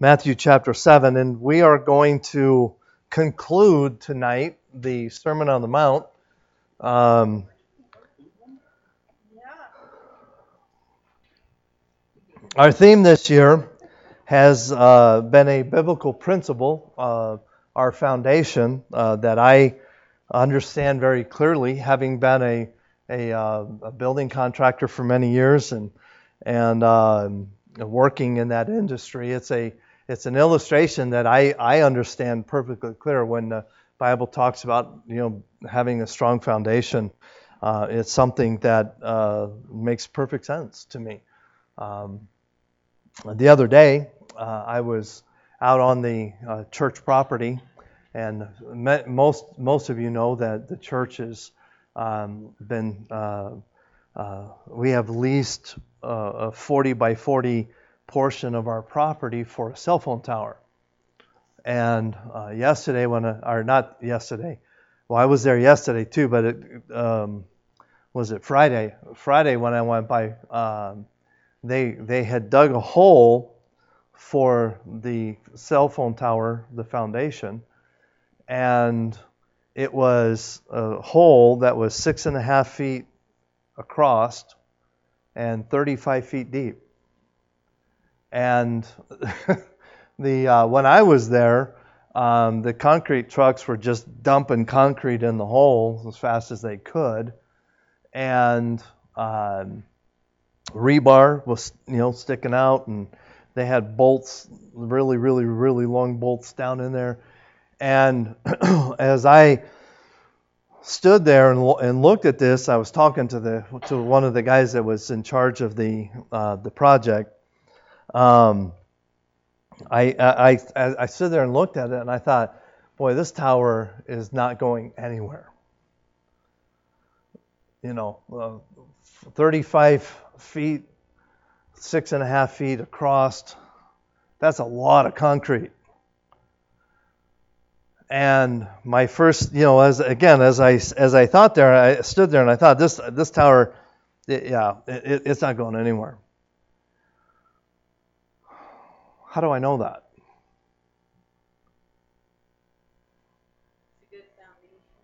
Matthew chapter 7, and we are going to conclude tonight the Sermon on the Mount. Um, our theme this year has uh, been a biblical principle, uh, our foundation, uh, that I understand very clearly, having been a, a, uh, a building contractor for many years and, and um, working in that industry. It's, a, it's an illustration that I, I understand perfectly clear when the Bible talks about you know having a strong foundation. Uh, it's something that uh, makes perfect sense to me. Um, the other day, uh, I was out on the uh, church property, and most most of you know that the church has um, been uh, uh, we have leased a 40 by 40 portion of our property for a cell phone tower. And uh, yesterday, when I, or not yesterday, well, I was there yesterday too, but it um, was it Friday? Friday when I went by, um, they they had dug a hole for the cell phone tower, the foundation, and it was a hole that was six and a half feet across and 35 feet deep. And the uh, when I was there, um, the concrete trucks were just dumping concrete in the hole as fast as they could, and um, rebar was you know sticking out, and they had bolts, really, really, really long bolts down in there. And as I stood there and, and, looked at this, I was talking to the to one of the guys that was in charge of the uh, the project. Um, I, I, I, I stood there and looked at it and I thought, boy, this tower is not going anywhere. You know, uh, 35 feet, six and a half feet across. That's a lot of concrete. And my first, you know, as again, as I as I thought there, I stood there and I thought this this tower, it, yeah, it, it's not going anywhere. How do I know that?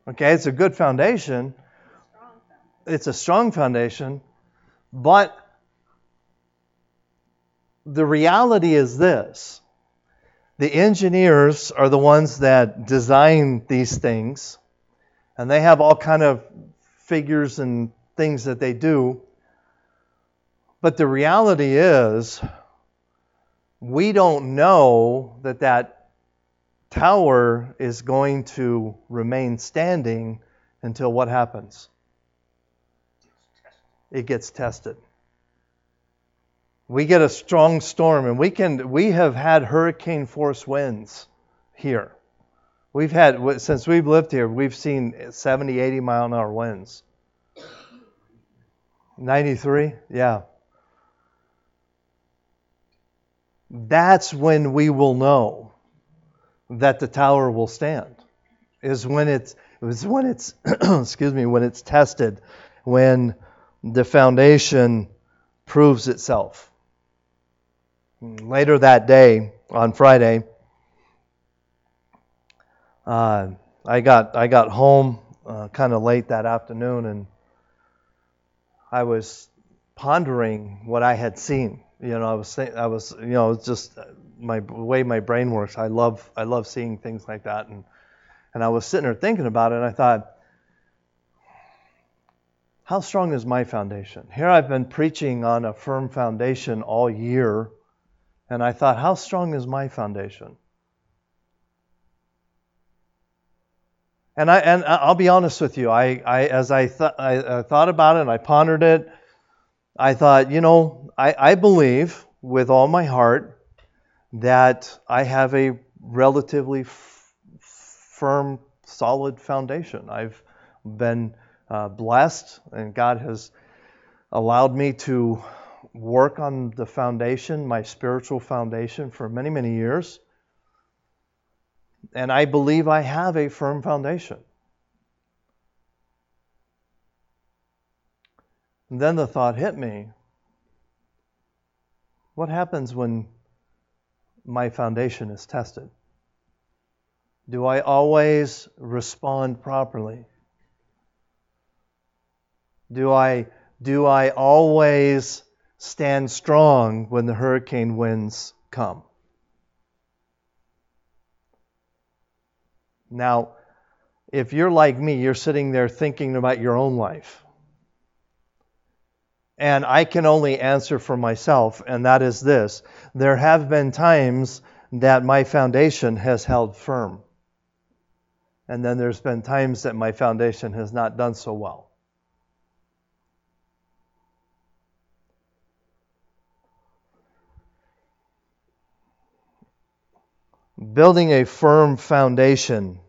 Okay, it's a good foundation. It's a strong foundation, but the reality is this the engineers are the ones that design these things and they have all kind of figures and things that they do but the reality is we don't know that that tower is going to remain standing until what happens? It gets tested. We get a strong storm, and we can we have had hurricane force winds here. We've had since we've lived here, we've seen 70, 80 mile an hour winds. 93, yeah. That's when we will know that the tower will stand. Is when it's is when it's excuse me when it's tested, when the foundation proves itself. Later that day on Friday, uh, I got I got home uh, kind of late that afternoon, and I was pondering what I had seen you know, I was saying, I was, you know, it's just uh, my way my brain works. I love, I love seeing things like that, and and I was sitting there thinking about it, and I thought, how strong is my foundation? Here I've been preaching on a firm foundation all year, and I thought, how strong is my foundation? And I and I'll be honest with you, I, I as I, th- I, I thought about it and I pondered it, I thought, you know, I, I believe with all my heart that I have a relatively f- firm, solid foundation. I've been uh, blessed, and God has allowed me to work on the foundation, my spiritual foundation, for many, many years. And I believe I have a firm foundation. And then the thought hit me what happens when my foundation is tested? Do I always respond properly? Do I do I always stand strong when the hurricane winds come? Now, if you're like me, you're sitting there thinking about your own life. And I can only answer for myself, and that is this there have been times that my foundation has held firm. And then there's been times that my foundation has not done so well. Building a firm foundation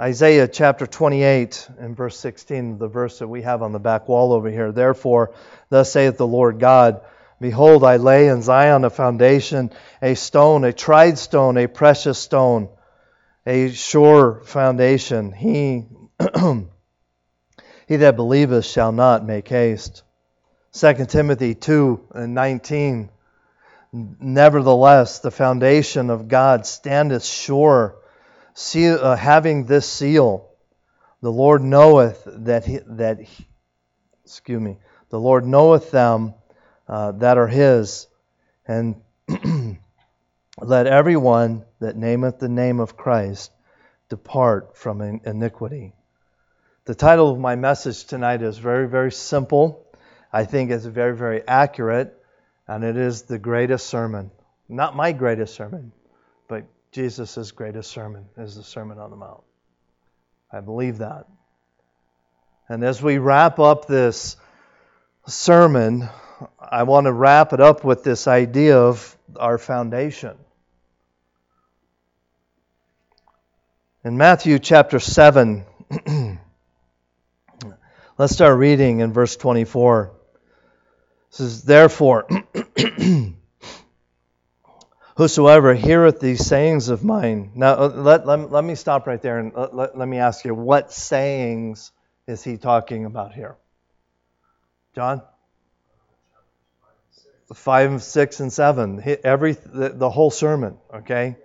Isaiah chapter 28 and verse 16, the verse that we have on the back wall over here. Therefore, thus saith the Lord God Behold, I lay in Zion a foundation, a stone, a tried stone, a precious stone, a sure foundation. He, he that believeth shall not make haste. 2 Timothy 2 and 19. Nevertheless, the foundation of God standeth sure uh, having this seal, the Lord knoweth that he, that he, excuse me, the Lord knoweth them uh, that are His, and let everyone that nameth the name of Christ depart from iniquity. The title of my message tonight is very, very simple. I think it's very, very accurate, and it is the greatest sermon. Not my greatest sermon, Jesus' greatest sermon is the Sermon on the Mount. I believe that. And as we wrap up this sermon, I want to wrap it up with this idea of our foundation. In Matthew chapter 7, let's start reading in verse 24. It says, Therefore, Whosoever heareth these sayings of mine. Now, uh, let, let, let me stop right there and let, let, me ask you, what sayings is he talking about here? John? Five, six, and seven. Every the, the whole sermon. Okay,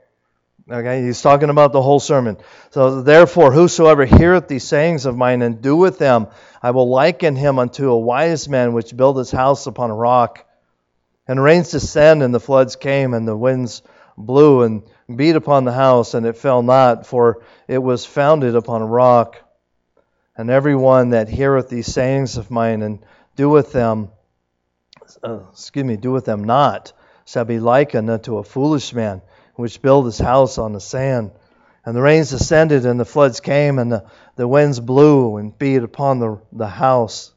okay. He's talking about the whole sermon. So therefore, whosoever heareth these sayings of mine and doeth them, I will liken him unto a wise man which built his house upon a rock. And rains descended, and the floods came, and the winds blew and beat upon the house, and it fell not, for it was founded upon a rock. And every one that heareth these sayings of mine and doeth them, uh, excuse me, doeth them not, shall be likened unto a foolish man which built his house on the sand. And the rains descended, and the floods came, and the, the winds blew and beat upon the, the house.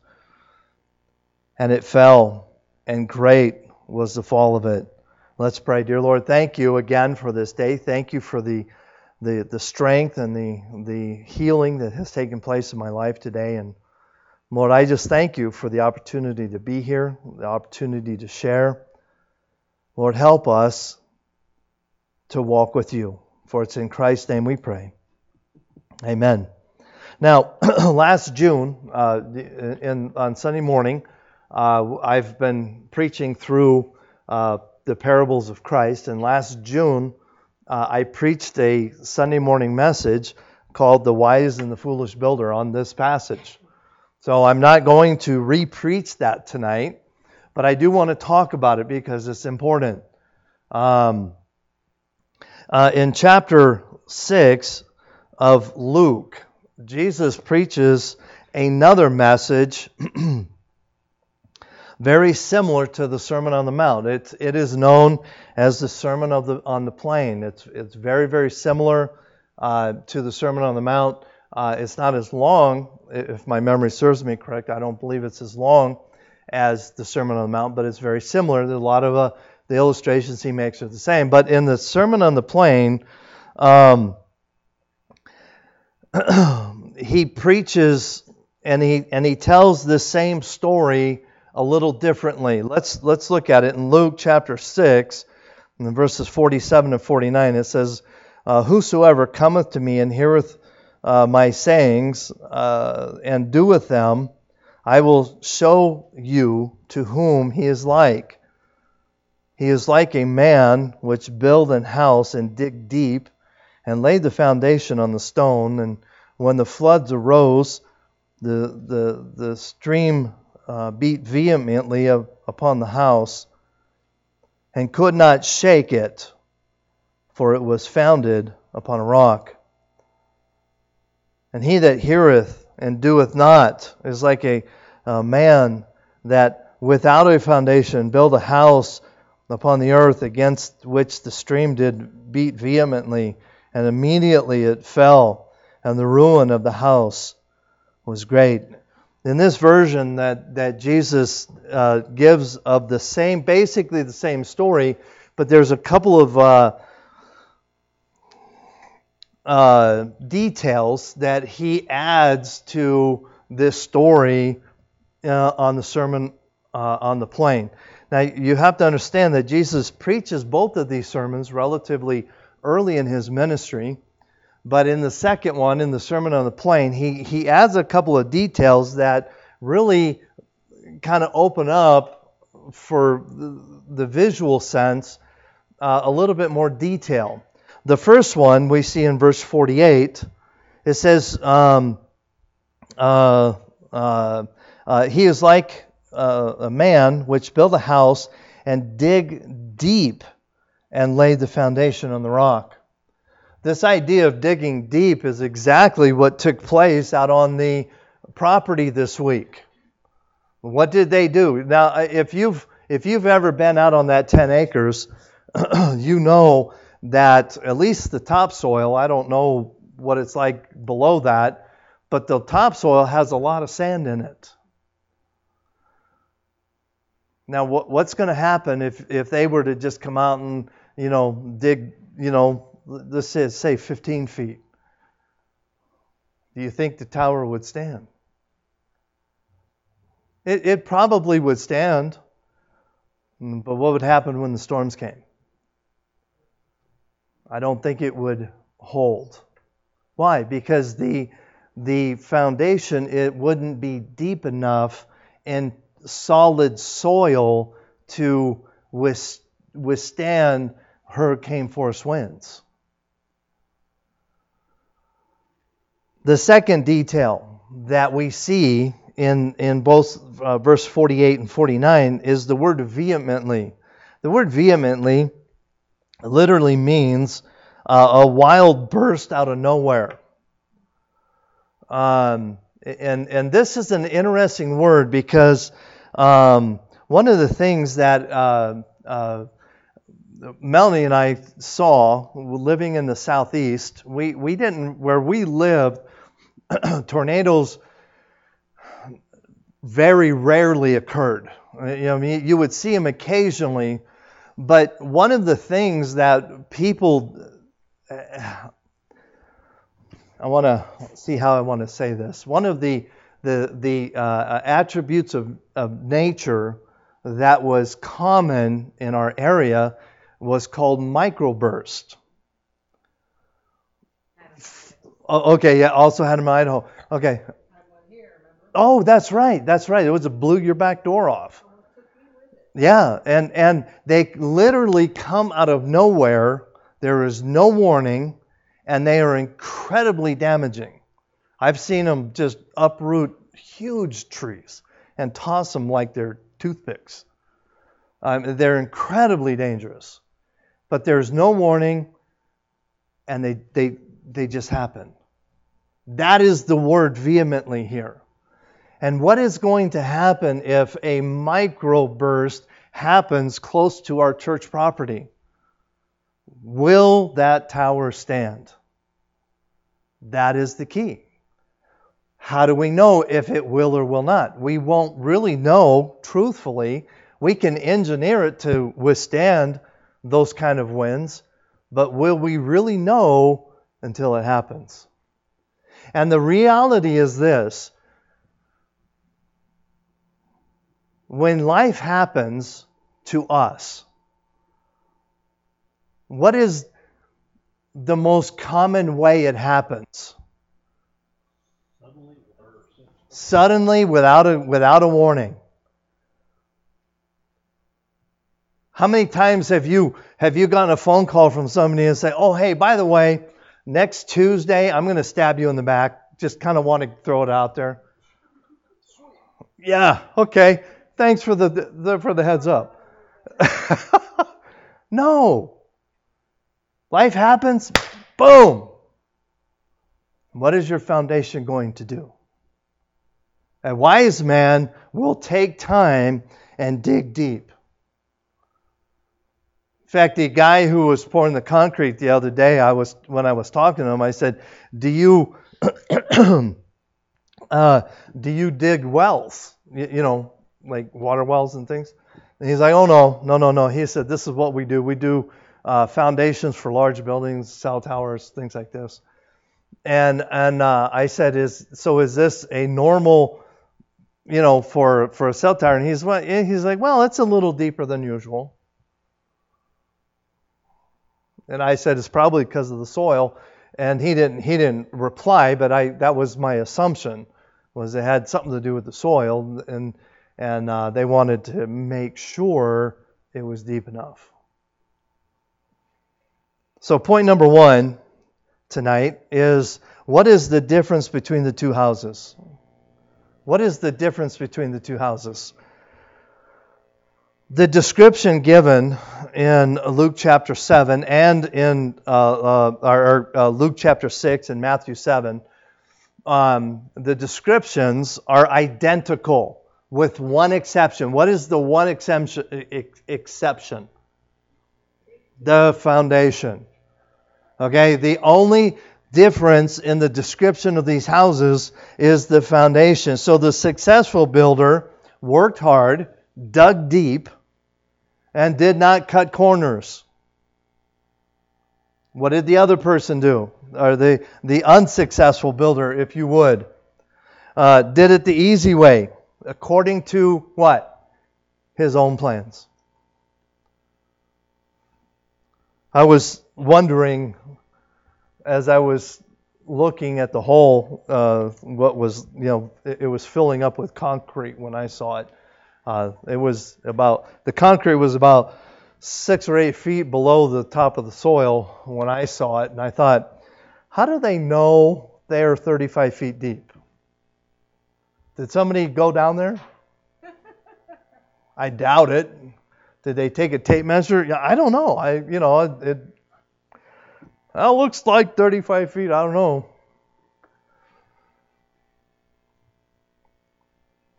And it fell, and great was the fall of it. Let's pray. Dear Lord, thank you again for this day. Thank you for the, the, the strength and the, the healing that has taken place in my life today. And Lord, I just thank you for the opportunity to be here, the opportunity to share. Lord, help us to walk with you. For it's in Christ's name we pray. Amen. Now, last June, uh, in, on Sunday morning, uh, I've been preaching through uh, the parables of Christ, and last June uh, I preached a Sunday morning message called The Wise and the Foolish Builder on this passage. So I'm not going to re preach that tonight, but I do want to talk about it because it's important. Um, uh, in chapter 6 of Luke, Jesus preaches another message very similar to the Sermon on the Mount. It's, it is known as the Sermon of the, on the Plain. It's, it's very, very similar uh, to the Sermon on the Mount. Uh, it's not as long, if my memory serves me correct. I don't believe it's as long as the Sermon on the Mount, but it's very similar. There's a lot of uh, the illustrations he makes are the same. But in the Sermon on the Plain, um, he preaches and he and he tells the same story a little differently. Let's let's look at it in Luke chapter 6, in verses 47 and 49. It says, uh, "Whosoever cometh to me and heareth uh, my sayings uh, and doeth them, I will show you to whom he is like. He is like a man which build an house and dig deep and laid the foundation on the stone. And when the floods arose, the, the, the stream uh, beat vehemently upon the house and could not shake it, for it was founded upon a rock. And he that heareth and doeth not is like a, a man that without a foundation build a house upon the earth against which the stream did beat vehemently, and immediately it fell, and the ruin of the house was great. In this version that, that Jesus uh, gives of the same, basically the same story, but there's a couple of uh, uh, details that he adds to this story uh, on the Sermon uh, on the Plain. Now, you have to understand that Jesus preaches both of these sermons relatively early in his ministry. But in the second one, in the Sermon on the Plain, he, he adds a couple of details that really kind of open up for the, the visual sense uh, a little bit more detail. The first one we see in verse 48. It says, um, uh, uh, uh, He is like uh, a man which built a house and dig deep and laid the foundation on the rock. This idea of digging deep is exactly what took place out on the property this week. What did they do? Now, if you've if you've ever been out on that 10 acres, you know that at least the topsoil, I don't know what it's like below that, but the topsoil has a lot of sand in it. Now, what's going to happen if, if they were to just come out and, you know, dig, you know, let's say, say 15 feet? Do you think the tower would stand? It, it probably would stand, mm, but what would happen when the storms came? I don't think it would hold. Why? Because the the foundation it wouldn't be deep enough in solid soil to withstand hurricane force winds. The second detail that we see in, in both uh, verse 48 and 49 is the word vehemently. The word vehemently literally means uh, a wild burst out of nowhere. Um, and, and this is an interesting word because um, one of the things that uh, uh, Melanie and I saw living in the southeast, we, we didn't, where we lived, tornadoes very rarely occurred. You know, you would see them occasionally, but one of the things that people, I want to see how I want to say this. One of the the, the uh, attributes of, of nature that was common in our area was called microburst. Oh, okay, yeah, also had them in Idaho. Okay. Oh, that's right, that's right. It was a blew your back door off. Yeah, and and they literally come out of nowhere. There is no warning, and they are incredibly damaging. I've seen them just uproot huge trees and toss them like they're toothpicks. Um, they're incredibly dangerous, but there's no warning, and they they they just happen. That is the word vehemently here. And what is going to happen if a microburst happens close to our church property? Will that tower stand? That is the key. How do we know if it will or will not? We won't really know truthfully. We can engineer it to withstand those kind of winds, but will we really know until it happens? And the reality is this when life happens to us, what is the most common way it happens? Suddenly, without a, without a warning. How many times have you have you gotten a phone call from somebody and say, "Oh, hey, by the way, next Tuesday I'm going to stab you in the back." Just kind of want to throw it out there. Yeah, okay. Thanks for the, the for the heads up. no. Life happens. Boom. What is your foundation going to do? A wise man will take time and dig deep. In fact, the guy who was pouring the concrete the other day, I was when I was talking to him, I said, "Do you uh, do you dig wells? You, you know, like water wells and things?" And he's like, "Oh no, no, no, no." He said, "This is what we do. We do uh, foundations for large buildings, cell towers, things like this." And and uh, I said, "Is so? Is this a normal?" You know, for for a cell tower, and he's he's like, well, it's a little deeper than usual. And I said it's probably because of the soil. And he didn't he didn't reply, but I that was my assumption was it had something to do with the soil, and and uh, they wanted to make sure it was deep enough. So point number one tonight is what is the difference between the two houses? What is the difference between the two houses? The description given in Luke chapter 7 and in uh, uh, or, uh, Luke chapter 6 and Matthew 7, um, the descriptions are identical with one exception. What is the one exception? exception? The foundation. Okay, the only difference in the description of these houses is the foundation. So the successful builder worked hard, dug deep, and did not cut corners. What did the other person do? Or the, the unsuccessful builder, if you would? Uh, did it the easy way, according to what? His own plans. I was wondering as I was looking at the hole, uh, what was, you know, it, it was filling up with concrete when I saw it. Uh, it was about the concrete was about six or eight feet below the top of the soil when I saw it, and I thought, how do they know they're 35 feet deep? Did somebody go down there? I doubt it. Did they take a tape measure? I don't know. I, you know, it, well, looks like 35 feet. I don't know.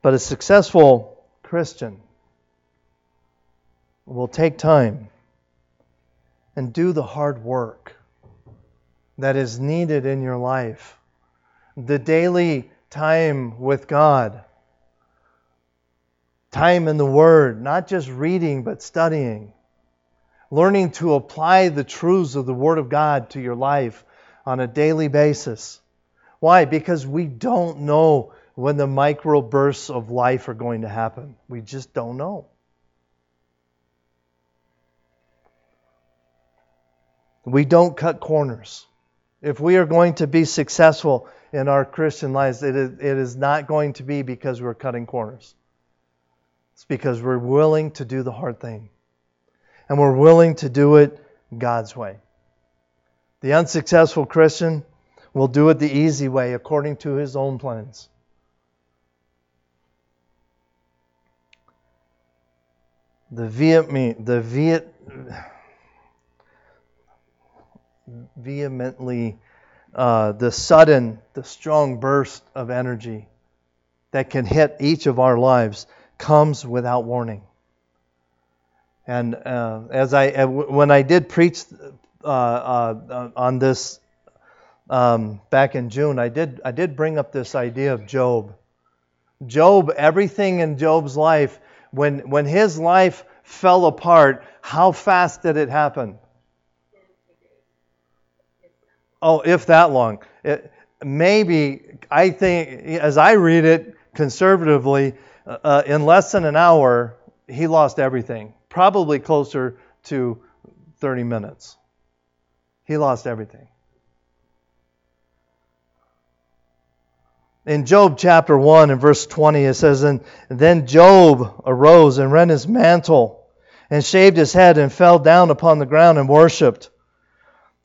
But a successful Christian will take time and do the hard work that is needed in your life, the daily time with God, time in the Word, not just reading but studying, learning to apply the truths of the Word of God to your life on a daily basis. Why? Because we don't know when the microbursts of life are going to happen. We just don't know. We don't cut corners. If we are going to be successful in our Christian lives, it is, it is not going to be because we're cutting corners. It's because we're willing to do the hard thing. And we're willing to do it God's way. The unsuccessful Christian will do it the easy way according to his own plans. The vehement, the viet, vehemently, uh, the sudden, the strong burst of energy that can hit each of our lives comes without warning. And uh, as I, uh, when I did preach uh, uh, on this um, back in June, I did, I did bring up this idea of Job. Job, everything in Job's life when, when his life fell apart, how fast did it happen? Oh, if that long. It, maybe, I think, as I read it conservatively, uh, uh in less than an hour, he lost everything. Probably closer to 30 minutes. He lost everything. In Job chapter 1 and verse 20, it says, And then Job arose and rent his mantle and shaved his head and fell down upon the ground and worshipped.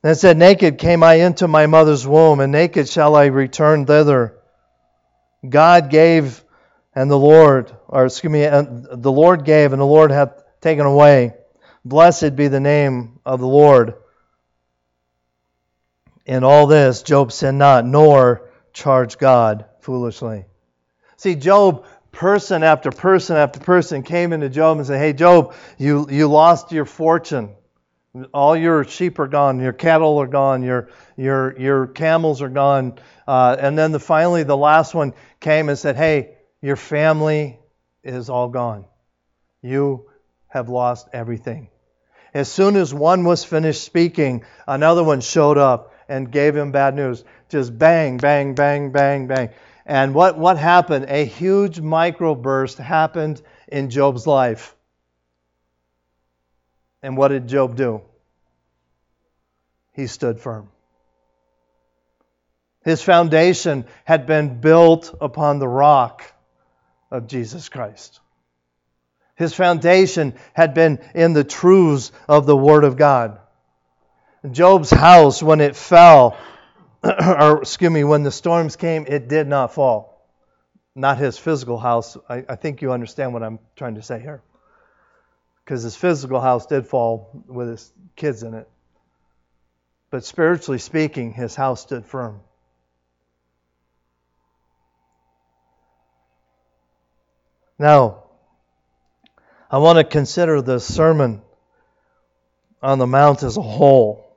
And said, Naked came I into my mother's womb, and naked shall I return thither. God gave, and the Lord, or excuse me, the Lord gave, and the Lord hath taken away. Blessed be the name of the Lord. In all this, Job sinned not, nor charged God foolishly. See, Job, person after person after person came into Job and said, Hey, Job, you, you lost your fortune. All your sheep are gone, your cattle are gone, your, your, your camels are gone. Uh, and then the, finally, the last one came and said, Hey, your family is all gone. You have lost everything. As soon as one was finished speaking, another one showed up and gave him bad news. Just bang, bang, bang, bang, bang. And what, what happened? A huge microburst happened in Job's life. And what did Job do? He stood firm. His foundation had been built upon the rock of Jesus Christ. His foundation had been in the truths of the Word of God. Job's house, when it fell, or excuse me, when the storms came, it did not fall. Not his physical house. I, I think you understand what I'm trying to say here. Because his physical house did fall with his kids in it. But spiritually speaking, his house stood firm. Now, I want to consider the Sermon on the Mount as a whole.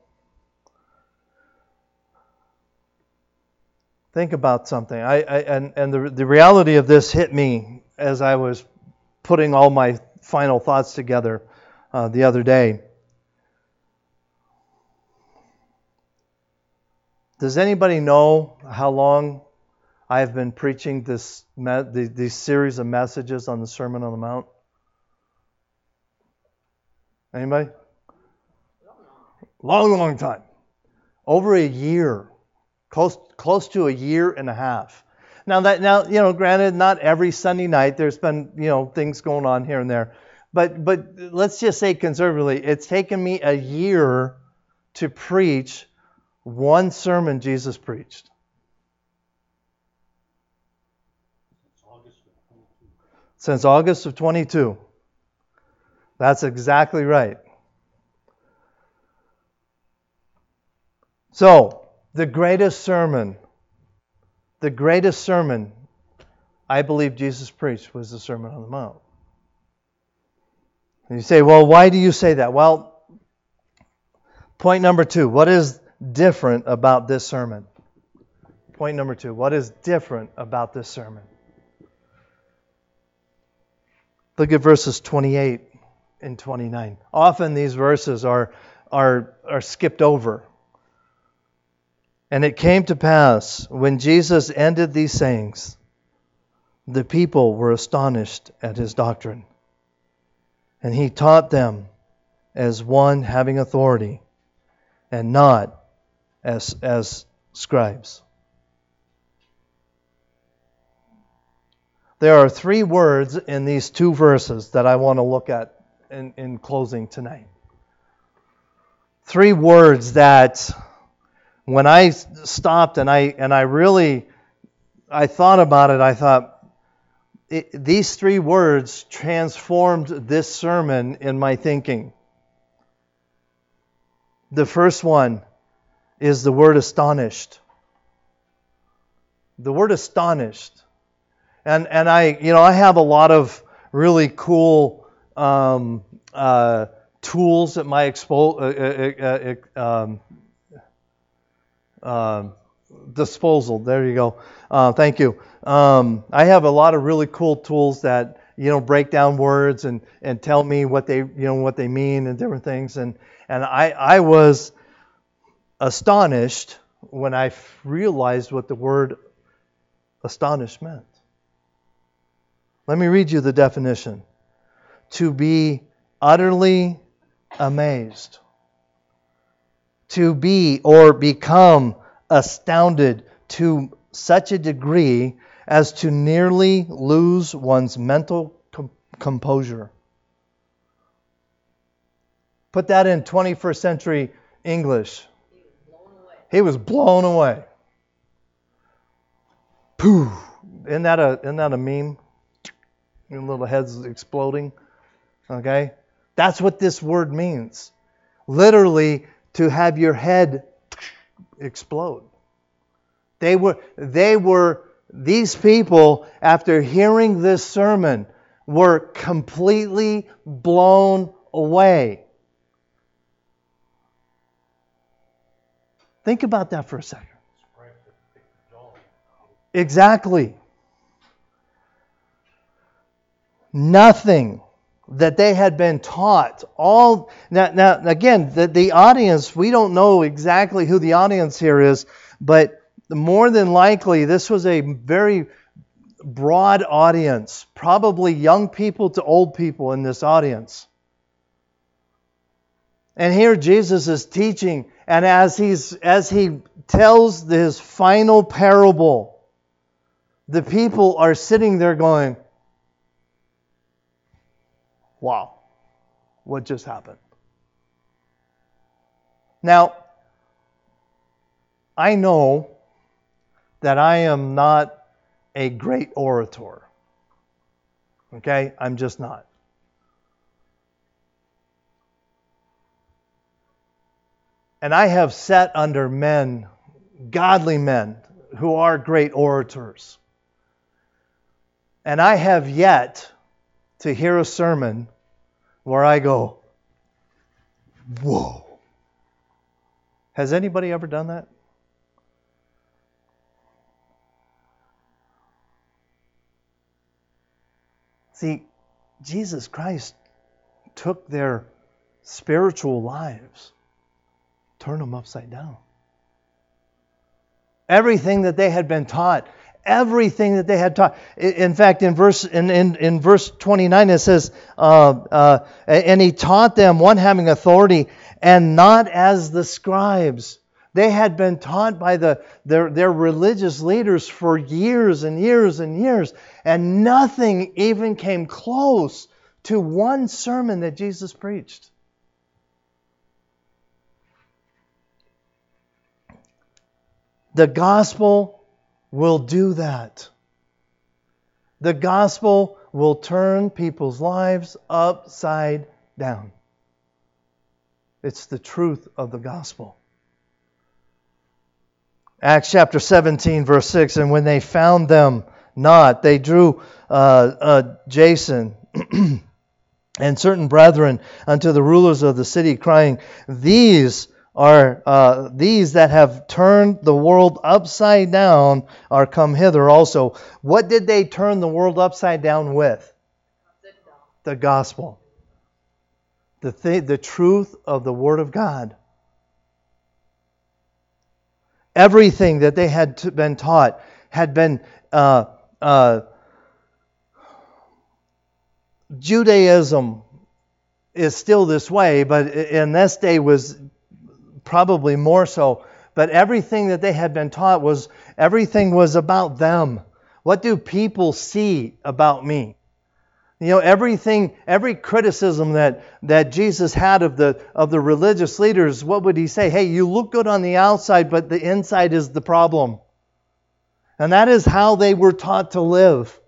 Think about something. I, I and and the the reality of this hit me as I was putting all my final thoughts together uh, the other day. Does anybody know how long I have been preaching this these series of messages on the Sermon on the Mount? Anybody? Long, long time. Over a year. Close, close to a year and a half. Now that now you know, granted, not every Sunday night. There's been you know things going on here and there, but but let's just say conservatively, it's taken me a year to preach one sermon Jesus preached. Since August of 22. That's exactly right. So, the greatest sermon, the greatest sermon I believe Jesus preached was the Sermon on the Mount. And you say, well, why do you say that? Well, point number two what is different about this sermon? Point number two what is different about this sermon? Look at verses 28 and 29. Often these verses are, are, are skipped over. And it came to pass, when Jesus ended these sayings, the people were astonished at his doctrine. And he taught them as one having authority, and not as, as scribes. There are three words in these two verses that I want to look at in, in closing tonight. Three words that when I stopped and I and I really I thought about it, I thought it, these three words transformed this sermon in my thinking. The first one is the word astonished. The word astonished. And and I you know I have a lot of really cool um, uh, tools at my expo- uh, uh, uh, um, disposal. There you go. Uh, thank you. Um, I have a lot of really cool tools that you know break down words and, and tell me what they you know what they mean and different things. And and I I was astonished when I realized what the word astonished meant. Let me read you the definition to be utterly amazed, to be or become astounded, to such a degree as to nearly lose one's mental com- composure. Put that in 21st century English. He was blown away. Pooh. Isn't that a, isn't that a meme? Your little heads exploding. Okay? That's what this word means. Literally, to have your head explode. They were, they were, these people, after hearing this sermon, were completely blown away. Think about that for a second. Exactly. Nothing that they had been taught all now, now again the, the audience we don't know exactly who the audience here is but more than likely this was a very broad audience probably young people to old people in this audience. And here jesus is teaching and as he's as he tells his final parable the people are sitting there going Wow, what just happened? Now, I know that I am not a great orator. Okay? I'm just not. And I have sat under men, godly men, who are great orators. And I have yet to hear a sermon where I go, whoa. Has anybody ever done that? See, Jesus Christ took their spiritual lives, turned them upside down. Everything that they had been taught, everything that they had taught. In fact, in verse in, in, in verse 29 it says, uh, uh, "And he taught them one having authority, and not as the scribes." They had been taught by the, their, their religious leaders for years and years and years, and nothing even came close to one sermon that Jesus preached. The gospel will do that. The gospel will turn people's lives upside down. It's the truth of the gospel. Acts chapter 17, verse 6 And when they found them not, they drew uh, uh, Jason and certain brethren unto the rulers of the city, crying, These are uh, these that have turned the world upside down are come hither also. What did they turn the world upside down with? The gospel. The, th- the truth of the Word of God. Everything that they had t- been taught had been. Uh, uh, Judaism is still this way, but in this day was probably more so. But everything that they had been taught was everything was about them. What do people see about me? You know, everything, every criticism that, that Jesus had of the, of the religious leaders, what would he say? Hey, you look good on the outside, but the inside is the problem. And that is how they were taught to live.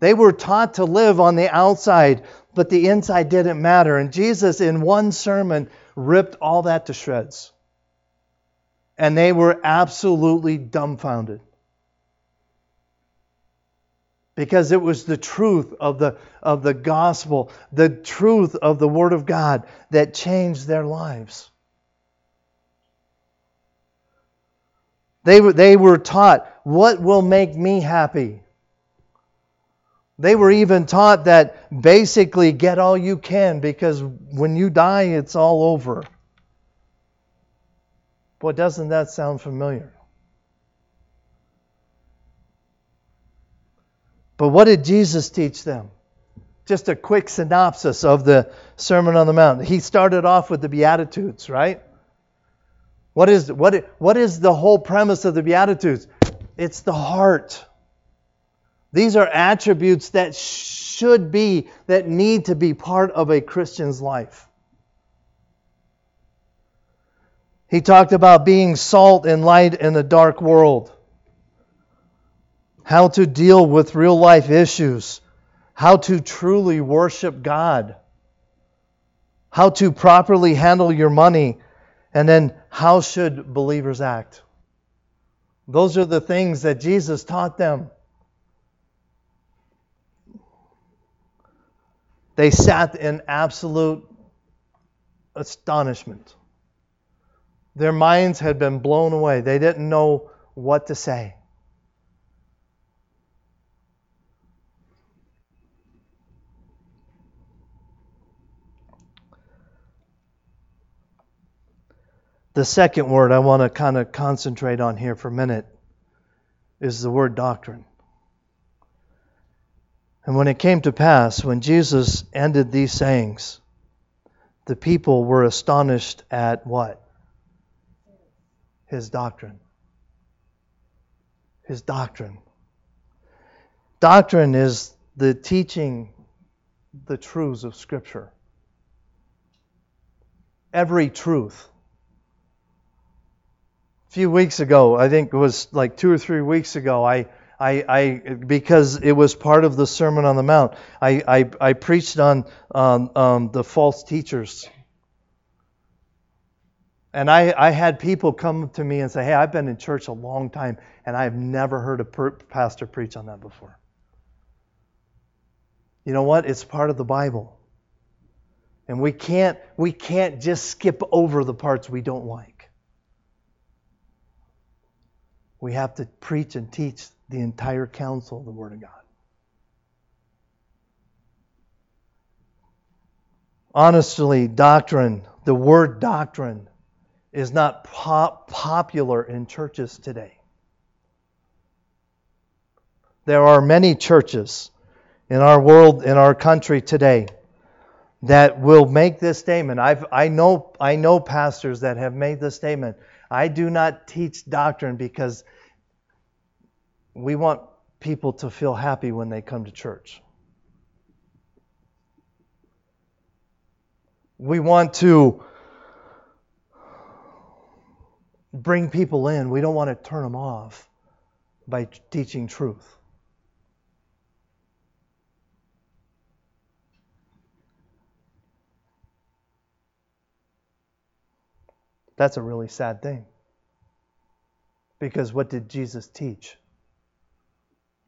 They were taught to live on the outside, but the inside didn't matter. And Jesus, in one sermon, ripped all that to shreds. And they were absolutely dumbfounded. Because it was the truth of the, of the gospel, the truth of the Word of God that changed their lives. They were, they were taught, what will make me happy? They were even taught that basically get all you can because when you die, it's all over. Boy, doesn't that sound familiar? But what did Jesus teach them? Just a quick synopsis of the Sermon on the Mount. He started off with the Beatitudes, right? What is, what, what is the whole premise of the Beatitudes? it's the heart. These are attributes that should be, that need to be part of a Christian's life. He talked about being salt and light in a dark world, how to deal with real life issues, how to truly worship God, how to properly handle your money, and then how should believers act. Those are the things that Jesus taught them. They sat in absolute astonishment. Their minds had been blown away. They didn't know what to say. The second word I want to kind of concentrate on here for a minute is the word doctrine. And when it came to pass, when Jesus ended these sayings, the people were astonished at what? His doctrine. His doctrine. Doctrine is the teaching the truths of Scripture. Every truth A few weeks ago, I think it was like two or three weeks ago, I, I, I because it was part of the Sermon on the Mount, I, I, I preached on um, um, the false teachers. And I, I had people come to me and say, Hey, I've been in church a long time, and I've never heard a per- pastor preach on that before. You know what? It's part of the Bible. And we can't, we can't just skip over the parts we don't like. We have to preach and teach the entire counsel of the Word of God. Honestly, doctrine, the word doctrine, is not pop- popular in churches today. There are many churches in our world, in our country today, that will make this statement. I've, I, know, I know pastors that have made this statement. I do not teach doctrine because we want people to feel happy when they come to church. We want to bring people in. We don't want to turn them off by teaching truth. That's a really sad thing. Because what did Jesus teach?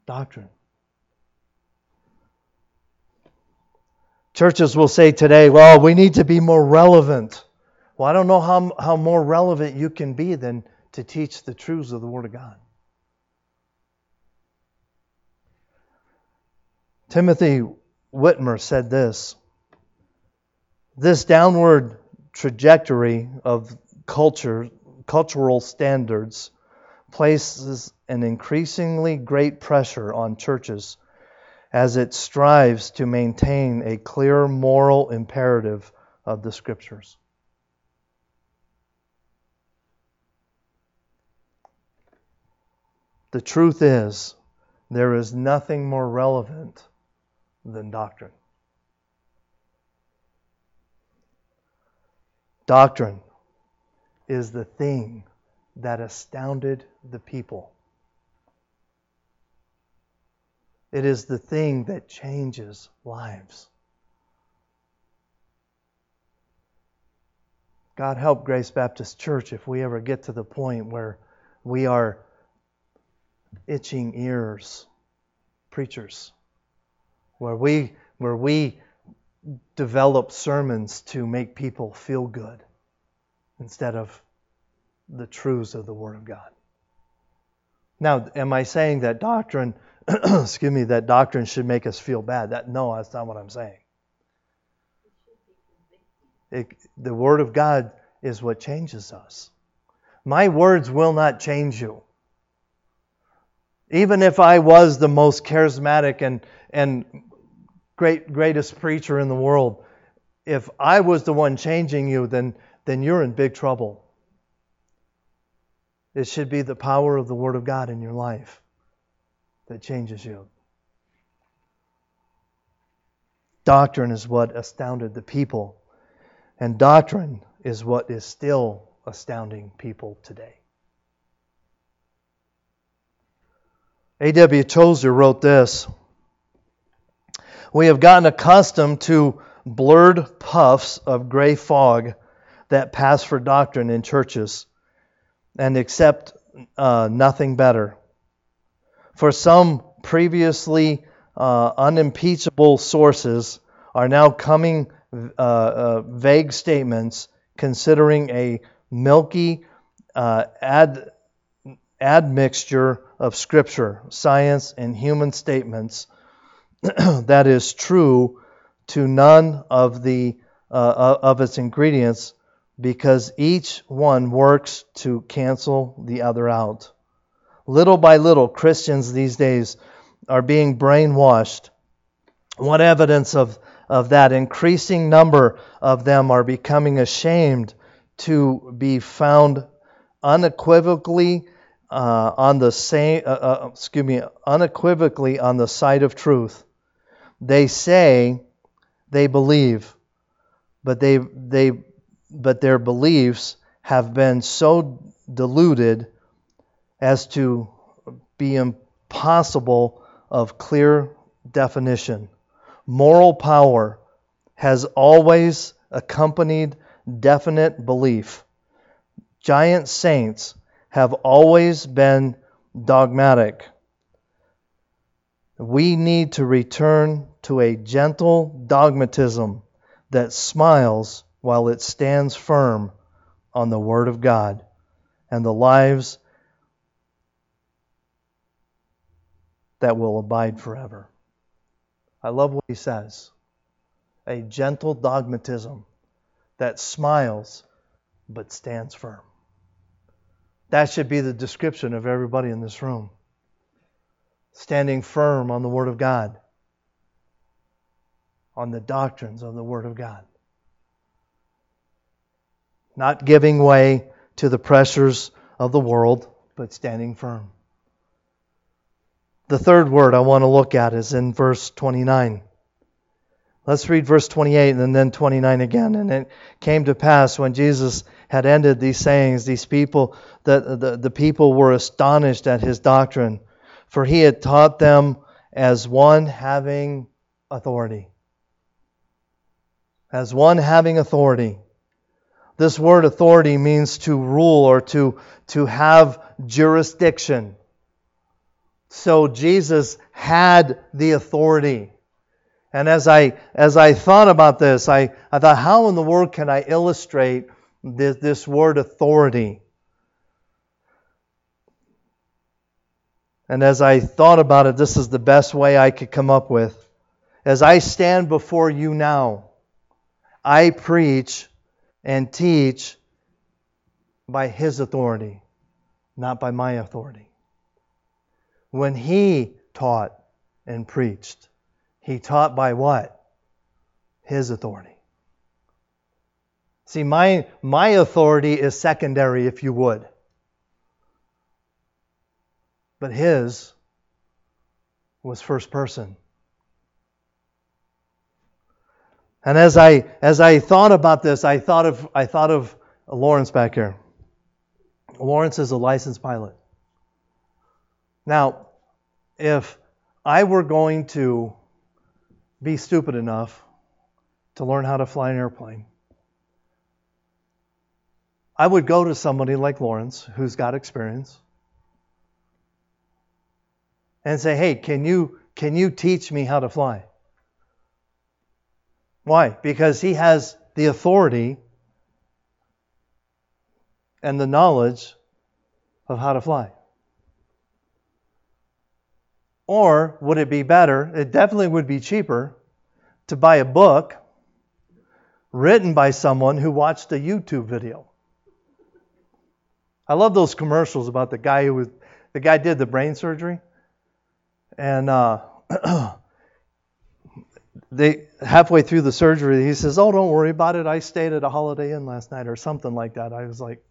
Doctrine. Churches will say today, well, we need to be more relevant. Well, I don't know how, how more relevant you can be than to teach the truths of the Word of God. Timothy Witmer said this This downward trajectory of culture, cultural standards places an increasingly great pressure on churches as it strives to maintain a clear moral imperative of the Scriptures. The truth is, there is nothing more relevant than doctrine. Doctrine is the thing that astounded the people. It is the thing that changes lives. God help Grace Baptist Church if we ever get to the point where we are itching ears preachers, where we, where we develop sermons to make people feel good instead of the truths of the Word of God. Now, am I saying that doctrine, excuse me, that doctrine should make us feel bad? That no, that's not what I'm saying. It, the Word of God is what changes us. My words will not change you. Even if I was the most charismatic and, and great, greatest preacher in the world, if I was the one changing you, then, then you're in big trouble. It should be the power of the Word of God in your life that changes you. Doctrine is what astounded the people, and doctrine is what is still astounding people today. A.W. Tozer wrote this We have gotten accustomed to blurred puffs of gray fog that pass for doctrine in churches and accept uh, nothing better. For some previously uh, unimpeachable sources are now coming uh, uh vague statements considering a milky uh, ad, admixture of Scripture, science, and human statements that is true to none of the uh, of its ingredients because each one works to cancel the other out. Little by little, Christians these days are being brainwashed. What evidence of, of that? Increasing number of them are becoming ashamed to be found unequivocally uh, on the same, uh, uh, excuse me, unequivocally on the side of truth. They say they believe, but they they but their beliefs have been so diluted as to be impossible of clear definition. Moral power has always accompanied definite belief. Giant saints have always been dogmatic. We need to return to a gentle dogmatism that smiles while it stands firm on the Word of God and the lives that will abide forever. I love what he says a gentle dogmatism that smiles but stands firm. That should be the description of everybody in this room. Standing firm on the Word of God, on the doctrines of the Word of God. Not giving way to the pressures of the world, but standing firm. The third word I want to look at is in verse 29. Let's read verse 28 and then 29 again. And it came to pass when Jesus had ended these sayings, these people, that the, the people were astonished at his doctrine, for he had taught them as one having authority. As one having authority. This word authority means to rule or to, to have jurisdiction. So Jesus had the authority. And as I as I thought about this, I, I thought, how in the world can I illustrate this, this word authority? And as I thought about it, this is the best way I could come up with. As I stand before you now, I preach and teach by His authority, not by my authority. When He taught and preached, he taught by what? His authority. See, my, my authority is secondary, if you would. But his was first person. And as I as I thought about this, I thought of I thought of Lawrence back here. Lawrence is a licensed pilot. Now, if I were going to be stupid enough to learn how to fly an airplane. I would go to somebody like Lawrence, who's got experience, and say, "Hey, can you can you teach me how to fly?" Why? Because he has the authority and the knowledge of how to fly. Or would it be better? It definitely would be cheaper to buy a book written by someone who watched a YouTube video. I love those commercials about the guy who was the guy did the brain surgery, and uh, they halfway through the surgery he says, "Oh, don't worry about it. I stayed at a Holiday Inn last night or something like that." I was like,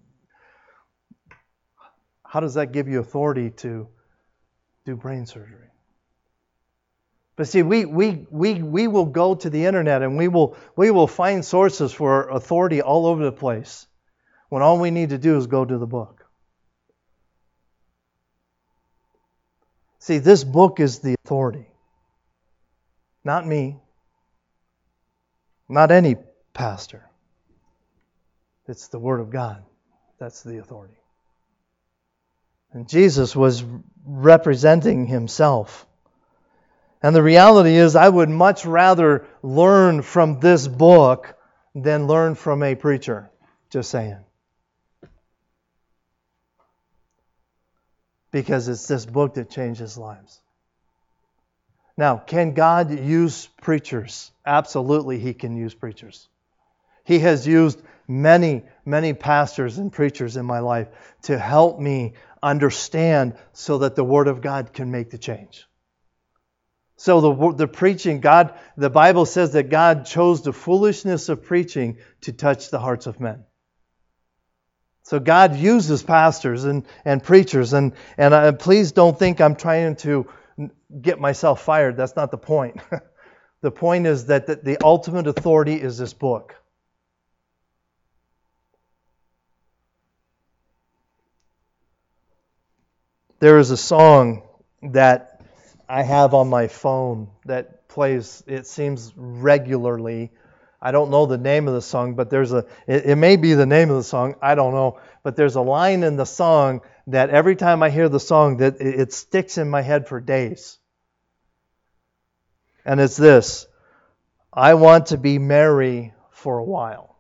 how does that give you authority to do brain surgery? But see, we, we, we, we will go to the internet and we will, we will find sources for authority all over the place when all we need to do is go to the book. See, this book is the authority. Not me, not any pastor. It's the Word of God. That's the authority. And Jesus was representing himself. And the reality is, I would much rather learn from this book than learn from a preacher. Just saying. Because it's this book that changes lives. Now, can God use preachers? Absolutely, He can use preachers. He has used many, many pastors and preachers in my life to help me understand so that the Word of God can make the change. So the, the preaching, God, the Bible says that God chose the foolishness of preaching to touch the hearts of men. So God uses pastors and, and preachers, and, and I, please don't think I'm trying to get myself fired. That's not the point. the point is that the, the ultimate authority is this book. There is a song that I have on my phone that plays, it seems regularly. I don't know the name of the song, but there's a, it, it, may be the name of the song, I don't know. But there's a line in the song that every time I hear the song, that it, it sticks in my head for days. And it's this I want to be Mary for a while.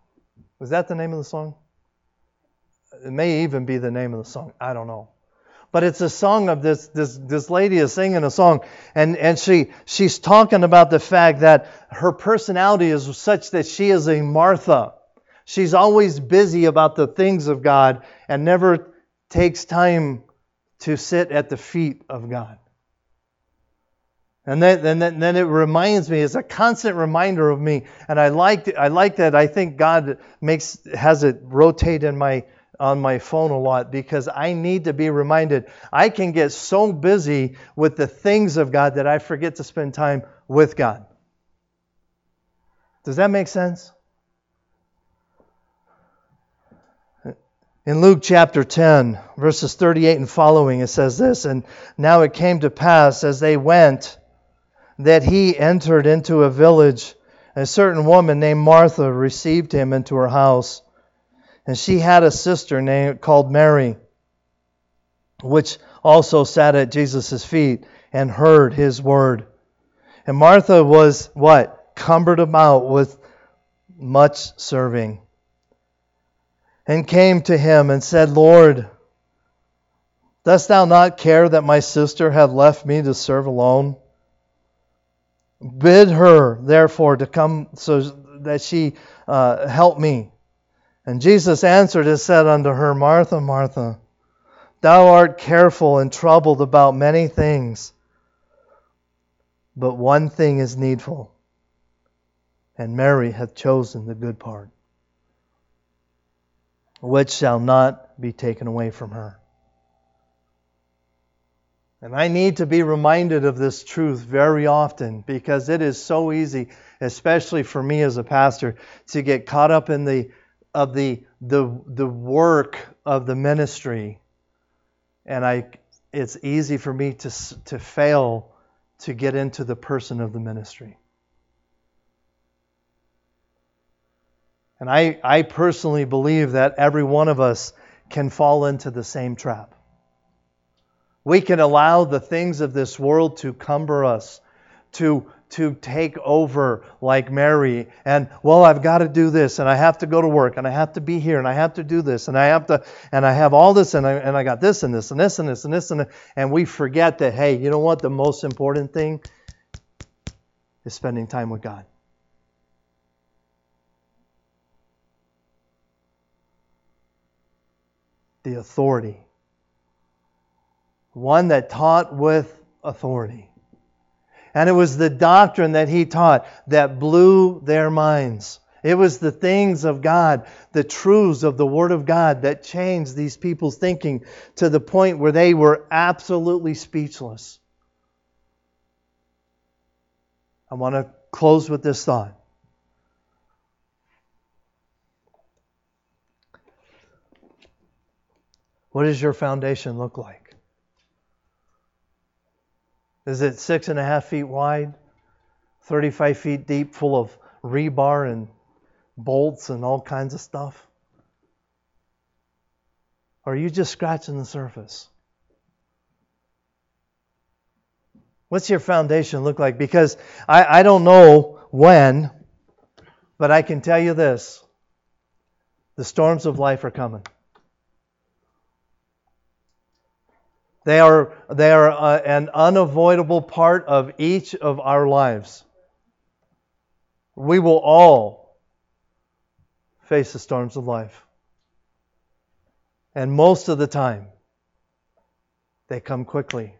Was that the name of the song? It may even be the name of the song. I don't know but it's a song of this this this lady is singing a song and and she she's talking about the fact that her personality is such that she is a Martha. She's always busy about the things of God and never takes time to sit at the feet of God. And then, and then, then it reminds me, it's a constant reminder of me. And I like, I like that. I think God makes has it rotate in my on my phone a lot because I need to be reminded. I can get so busy with the things of God that I forget to spend time with God. Does that make sense? In Luke chapter 10, verses 38 and following, it says this And now it came to pass as they went that he entered into a village. A certain woman named Martha received him into her house. And she had a sister named called Mary, which also sat at Jesus' feet and heard his word. And Martha was what? Cumbered about with much serving. And came to him and said, Lord, dost thou not care that my sister hath left me to serve alone? Bid her, therefore, to come so that she uh, help me. And Jesus answered and said unto her, Martha, Martha, thou art careful and troubled about many things, but one thing is needful, and Mary hath chosen the good part, which shall not be taken away from her. And I need to be reminded of this truth very often because it is so easy, especially for me as a pastor, to get caught up in the of the, the, the work of the ministry. And I, it's easy for me to, to fail to get into the person of the ministry. And I, I personally believe that every one of us can fall into the same trap. We can allow the things of this world to cumber us, to to take over like Mary and well I've got to do this and I have to go to work and I have to be here and I have to do this and I have to and I have all this and I and I got this and this and this and this and this and this, and we forget that hey you know what the most important thing is spending time with God. The authority. One that taught with authority. And it was the doctrine that he taught that blew their minds. It was the things of God, the truths of the Word of God that changed these people's thinking to the point where they were absolutely speechless. I want to close with this thought. What does your foundation look like? Is it six and a half feet wide, 35 feet deep, full of rebar and bolts and all kinds of stuff? Or are you just scratching the surface? What's your foundation look like? Because I, I don't know when, but I can tell you this the storms of life are coming. They are, they are uh, an unavoidable part of each of our lives. We will all face the storms of life. And most of the time, they come quickly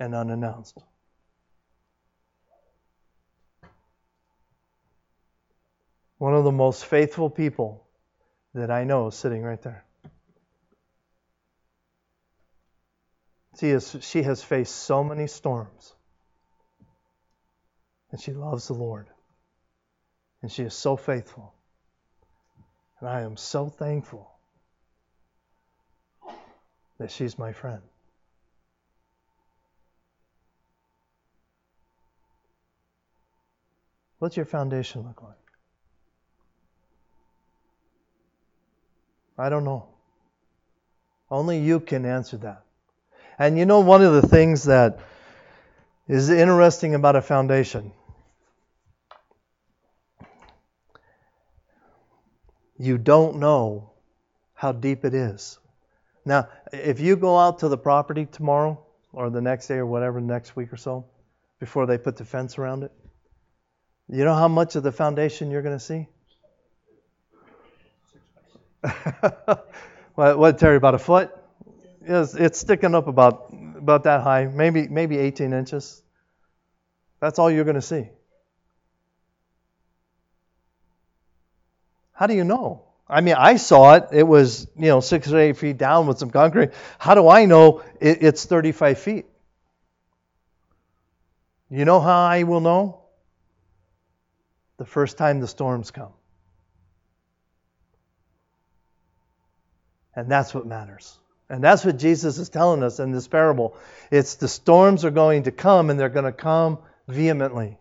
and unannounced. One of the most faithful people that I know is sitting right there. She has, she has faced so many storms. And she loves the Lord. And she is so faithful. And I am so thankful that she's my friend. What's your foundation look like? I don't know. Only you can answer that. And you know, one of the things that is interesting about a foundation, you don't know how deep it is. Now, if you go out to the property tomorrow or the next day or whatever, next week or so, before they put the fence around it, you know how much of the foundation you're going to see? what, what, Terry, about a foot? It's, it's sticking up about, about that high, maybe, maybe 18 inches. That's all you're going to see. How do you know? I mean, I saw it. It was, you know, six or eight feet down with some concrete. How do I know it, it's 35 feet? You know how I will know? The first time the storms come. And that's what matters. And that's what Jesus is telling us in this parable. It's the storms are going to come and they're going to come vehemently.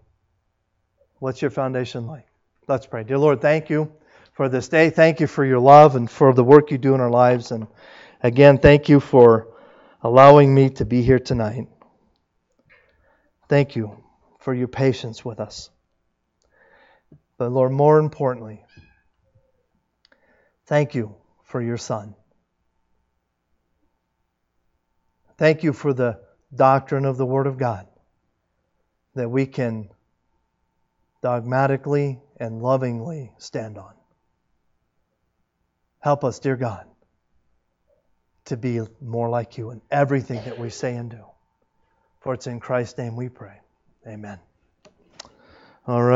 What's your foundation like? Let's pray. Dear Lord, thank you for this day. Thank you for your love and for the work you do in our lives. And again, thank you for allowing me to be here tonight. Thank you for your patience with us. But Lord, more importantly, thank you for your Son. Thank you for the doctrine of the Word of God that we can dogmatically and lovingly stand on. Help us, dear God, to be more like you in everything that we say and do. For it's in Christ's name we pray. Amen. All right.